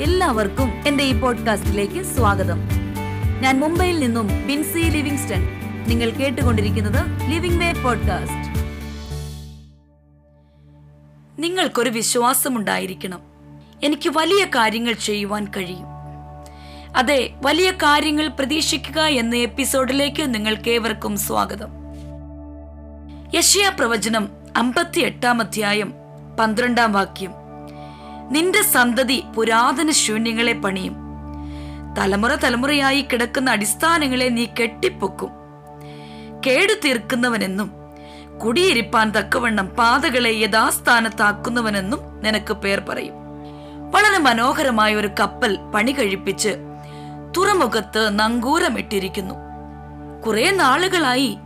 എല്ലാവർക്കും എന്റെ ഈ പോഡ്കാസ്റ്റിലേക്ക് സ്വാഗതം. ഞാൻ മുംബൈയിൽ നിന്നും ബിൻസി ലിവിംഗ്സ്റ്റൺ നിങ്ങൾ കേട്ടുകൊണ്ടിരിക്കുന്നത് ലിവിംഗ് വേ പോഡ്കാസ്റ്റ്. നിങ്ങൾക്കൊരു വിശ്വാസമുണ്ടായിരിക്കണം. എനിക്ക് വലിയ കാര്യങ്ങൾ ചെയ്യുവാൻ കഴിയും. അതെ വലിയ കാര്യങ്ങൾ പ്രതീക്ഷിക്കുക എന്ന എപ്പിസോഡിലേക്ക് നിങ്ങൾക്കേവർക്കും സ്വാഗതം. യശയ പ്രവചനം അമ്പത്തി എട്ടാം അധ്യായം പന്ത്രണ്ടാം വാക്യം. നിന്റെ സന്തതി പുരാതന ശൂന്യങ്ങളെ പണിയും. തലമുറ തലമുറയായി കിടക്കുന്ന അടിസ്ഥാനങ്ങളെ നീ കെട്ടിപ്പൊക്കും. കേടു തീർക്കുന്നവനെന്നും കുടിയിരിപ്പാൻ തക്കവണ്ണം പാതകളെ യഥാസ്ഥാനത്താക്കുന്നവനെന്നും നിനക്ക് പേർ പറയും. വളരെ മനോഹരമായ ഒരു കപ്പൽ പണി കഴിപ്പിച്ച് തുറമുഖത്ത് നങ്കൂരമിട്ടിരിക്കുന്നു. കുറെ നാളുകളായി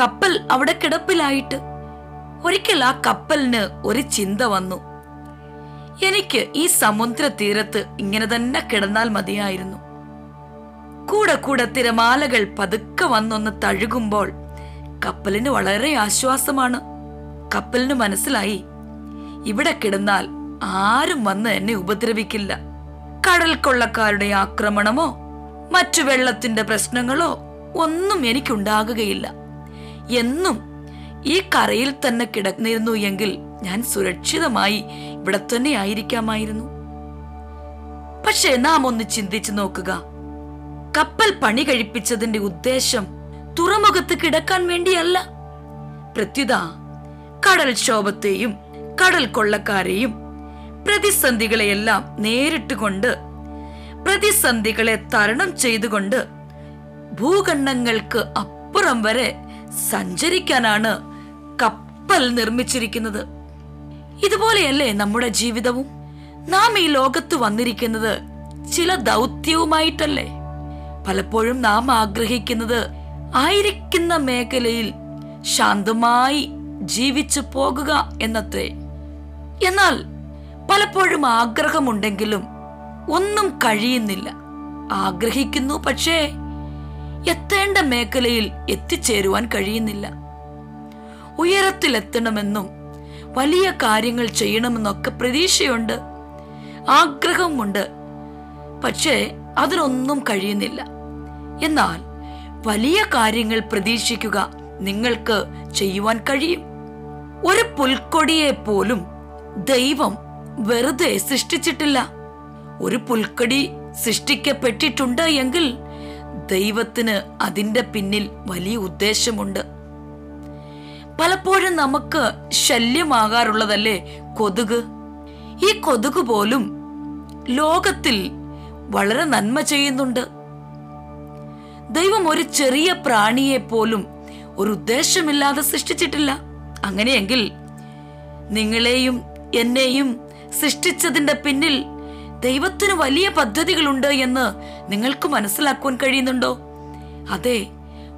കപ്പൽ അവിടെ കിടപ്പിലായിട്ട്. ഒരിക്കൽ ആ കപ്പലിന് ഒരു ചിന്ത വന്നു. എനിക്ക് ഈ സമുദ്ര തീരത്ത് ഇങ്ങനെ തന്നെ കിടന്നാൽ മതിയായിരുന്നു. കൂടെ കൂടെ തിരമാലകൾ പതുക്കെ വന്നൊന്ന് തഴുകുമ്പോൾ കപ്പലിന് വളരെ ആശ്വാസമാണ്. കപ്പലിന് മനസ്സിലായി ഇവിടെ കിടന്നാൽ ആരും വന്ന് എന്നെ ഉപദ്രവിക്കില്ല. കടൽ കൊള്ളക്കാരുടെ ആക്രമണമോ മറ്റു വെള്ളത്തിന്റെ പ്രശ്നങ്ങളോ ഒന്നും എനിക്കുണ്ടാകുകയില്ല. എന്നും ഈ കരയിൽ തന്നെ കിടന്നിരുന്നു എങ്കിൽ ഞാൻ സുരക്ഷിതമായി ഇവിടെ തന്നെ ആയിരിക്കാമായിരുന്നു. പക്ഷെ നാം ഒന്ന് ചിന്തിച്ചു നോക്കുക. കപ്പൽ പണി കഴിപ്പിച്ചതിന്റെ ഉദ്ദേശം തുറമുഖത്ത് കിടക്കാൻ വേണ്ടിയല്ല. പ്രത്യുത കടൽക്ഷോഭത്തെയും കടൽ കൊള്ളക്കാരെയും പ്രതിസന്ധികളെയെല്ലാം നേരിട്ട് കൊണ്ട് പ്രതിസന്ധികളെ തരണം ചെയ്തുകൊണ്ട് ഭൂഖണ്ഡങ്ങൾക്ക് അപ്പുറം വരെ സഞ്ചരിക്കാനാണ് കപ്പൽ നിർമ്മിച്ചിരിക്കുന്നത്. ഇതുപോലെയല്ലേ നമ്മുടെ ജീവിതവും? നാം ഈ ലോകത്ത് വന്നിരിക്കുന്നത് ചില ദൗത്യവുമായിട്ടല്ലേ? പലപ്പോഴും നാം ആഗ്രഹിക്കുന്നത് ആയിരിക്കുന്ന മേഖലയിൽ ശാന്തമായി ജീവിച്ചു പോകുക എന്നത്രേ. എന്നാൽ പലപ്പോഴും ആഗ്രഹമുണ്ടെങ്കിലും ഒന്നും കഴിയുന്നില്ല. ആഗ്രഹിക്കുന്നു പക്ഷേ എത്തേണ്ട മേഖലയിൽ എത്തിച്ചേരുവാൻ കഴിയുന്നില്ല. ഉയരത്തിലെത്തണമെന്നും വലിയ കാര്യങ്ങൾ ചെയ്യണമെന്നൊക്കെ പ്രതീക്ഷയുണ്ട്. ആഗ്രഹമുണ്ട്. പക്ഷേ അതിനൊന്നും കഴിയുന്നില്ല. എന്നാൽ വലിയ കാര്യങ്ങൾ പ്രതീക്ഷിക്കുക നിങ്ങൾക്ക് ചെയ്യുവാൻ കഴിയും. ഒരു പുൽക്കൊടിയെ പോലും ദൈവം വെറുതെ സൃഷ്ടിച്ചിട്ടില്ല. ഒരു പുൽക്കൊടി സൃഷ്ടിക്കപ്പെട്ടിട്ടുണ്ട് എങ്കിൽ ദൈവത്തിന് അതിന്റെ പിന്നിൽ വലിയ ഉദ്ദേശമുണ്ട്. പലപ്പോഴും നമുക്ക് ശല്യമാകാറുള്ളതല്ലേ കൊതുക്? ഈ കൊതുക് പോലും ലോകത്തിൽ വളരെ നന്മ ചെയ്യുന്നുണ്ട്. ദൈവം ഒരു ചെറിയ പ്രാണിയെ പോലും ഒരു ഉദ്ദേശമില്ലാതെ സൃഷ്ടിച്ചിട്ടില്ല. അങ്ങനെയെങ്കിൽ നിങ്ങളെയും എന്നെയും സൃഷ്ടിച്ചതിന്റെ പിന്നിൽ ദൈവത്തിന് വലിയ പദ്ധതികളുണ്ട് എന്ന് നിങ്ങൾക്ക് മനസ്സിലാക്കുവാൻ കഴിയുന്നുണ്ടോ? അതെ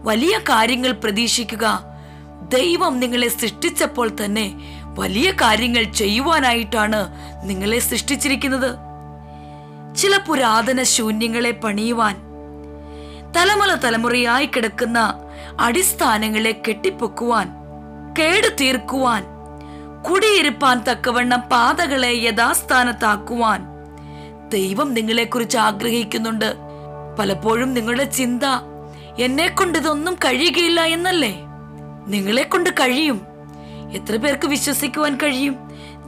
വലിയ കാര്യങ്ങൾ പ്രതീക്ഷിക്കുക ദൈവം നിങ്ങളെ സൃഷ്ടിച്ചപ്പോൾ തന്നെ വലിയ കാര്യങ്ങൾ ചെയ്യുവാനായിട്ടാണ് നിങ്ങളെ സൃഷ്ടിച്ചിരിക്കുന്നത്. ചില പുരാതന ശൂന്യങ്ങളെ പണിയുവാൻ തലമുറ തലമുറയായി കിടക്കുന്ന അടിസ്ഥാനങ്ങളെ കെട്ടിപ്പൊക്കുവാൻ കേടു തീർക്കുവാൻ കുടിയിരുപ്പാൻ തക്കവണ്ണം പാതകളെ യഥാസ്ഥാനത്താക്കുവാൻ ദൈവം നിങ്ങളെക്കുറിച്ച് ആഗ്രഹിക്കുന്നുണ്ട്. പലപ്പോഴും നിങ്ങളുടെ ചിന്ത എന്നെ കൊണ്ട് ഇതൊന്നും കഴിയുകയില്ല എന്നല്ലേ? നിങ്ങളെ കൊണ്ട് കഴിയും. എത്ര പേർക്ക് വിശ്വസിക്കുവാൻ കഴിയും?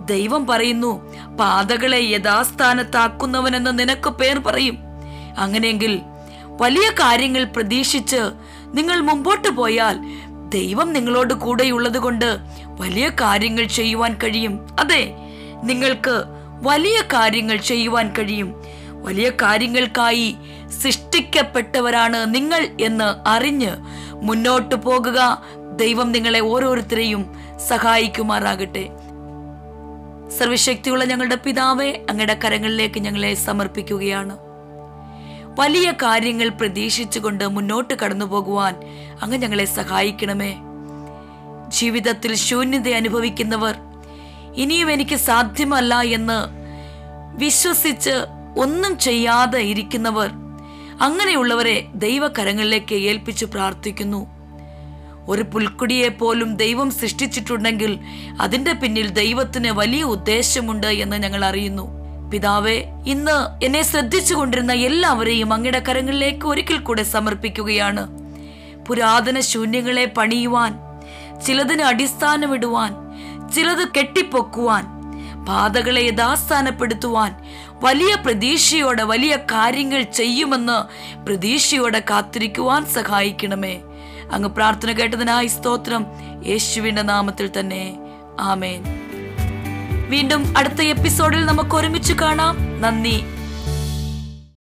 ദൈവം പറയുന്നു പാതകളെ യഥാസ്ഥാനത്താക്കുന്നവനെന്ന് നിനക്ക് പേർ പറയും. അങ്ങനെയെങ്കിൽ വലിയ കാര്യങ്ങൾ പ്രതീക്ഷിച്ച് നിങ്ങൾ മുമ്പോട്ട് പോയാൽ ദൈവം നിങ്ങളോട് കൂടെയുള്ളത് കൊണ്ട് വലിയ കാര്യങ്ങൾ ചെയ്യുവാൻ കഴിയും. അതെ നിങ്ങൾക്ക് വലിയ കാര്യങ്ങൾ ചെയ്യുവാൻ കഴിയും. വലിയ കാര്യങ്ങൾക്കായി സൃഷ്ടിക്കപ്പെട്ടവരാണ് നിങ്ങൾ എന്ന് അറിഞ്ഞ് മുന്നോട്ട് പോകുക ദൈവം നിങ്ങളെ ഓരോരുത്തരെയും സഹായിക്കുമാറാകട്ടെ. സർവശക്തിയുള്ള ഞങ്ങളുടെ പിതാവെ അങ്ങയുടെ കരങ്ങളിലേക്ക് ഞങ്ങളെ സമർപ്പിക്കുകയാണ്. വലിയ കാര്യങ്ങൾ പ്രതീക്ഷിച്ചുകൊണ്ട് മുന്നോട്ട് കടന്നു പോകുവാൻ അങ്ങ് ഞങ്ങളെ സഹായിക്കണമേ. ജീവിതത്തിൽ ശൂന്യത അനുഭവിക്കുന്നവർ ഇനിയും എനിക്ക് സാധ്യമല്ല എന്ന് വിശ്വസിച്ച് ഒന്നും ചെയ്യാതെ ഇരിക്കുന്നവർ അങ്ങനെയുള്ളവരെ ദൈവകരങ്ങളിലേക്ക് ഏൽപ്പിച്ചു പ്രാർത്ഥിക്കുന്നു. ഒരു പുൽക്കുടിയെ പോലും ദൈവം സൃഷ്ടിച്ചിട്ടുണ്ടെങ്കിൽ അതിന്റെ പിന്നിൽ ദൈവത്തിന് വലിയ ഉദ്ദേശമുണ്ട് എന്ന് ഞങ്ങൾ അറിയുന്നു. പിതാവേ ഇന്ന് എന്നെ ശ്രദ്ധിച്ചു കൊണ്ടിരുന്ന എല്ലാവരെയും അങ്ങയുടെ കരങ്ങളിലേക്ക് ഒരിക്കൽ കൂടെ സമർപ്പിക്കുകയാണ്. പുരാതന ശൂന്യങ്ങളെ പണിയുവാൻ ചിലതിന് അടിസ്ഥാനമിടുവാൻ ചിലത് കെട്ടിപ്പൊക്കുവാൻ പാതകളെ യഥാസ്ഥാനപ്പെടുത്തുവാൻ വലിയ പ്രതീക്ഷയോടെ വലിയ കാര്യങ്ങൾ ചെയ്യുമെന്ന് പ്രതീക്ഷയോടെ കാത്തിരിക്കുവാൻ സഹായിക്കണമേ. അങ്ങ് പ്രാർത്ഥന കേട്ടതിനായി സ്തോത്രം. യേശുവിന്റെ നാമത്തിൽ തന്നെ. ആമേൻ. വീണ്ടും അടുത്ത എപ്പിസോഡിൽ നമുക്ക് ഒരുമിച്ച് കാണാം. നന്ദി.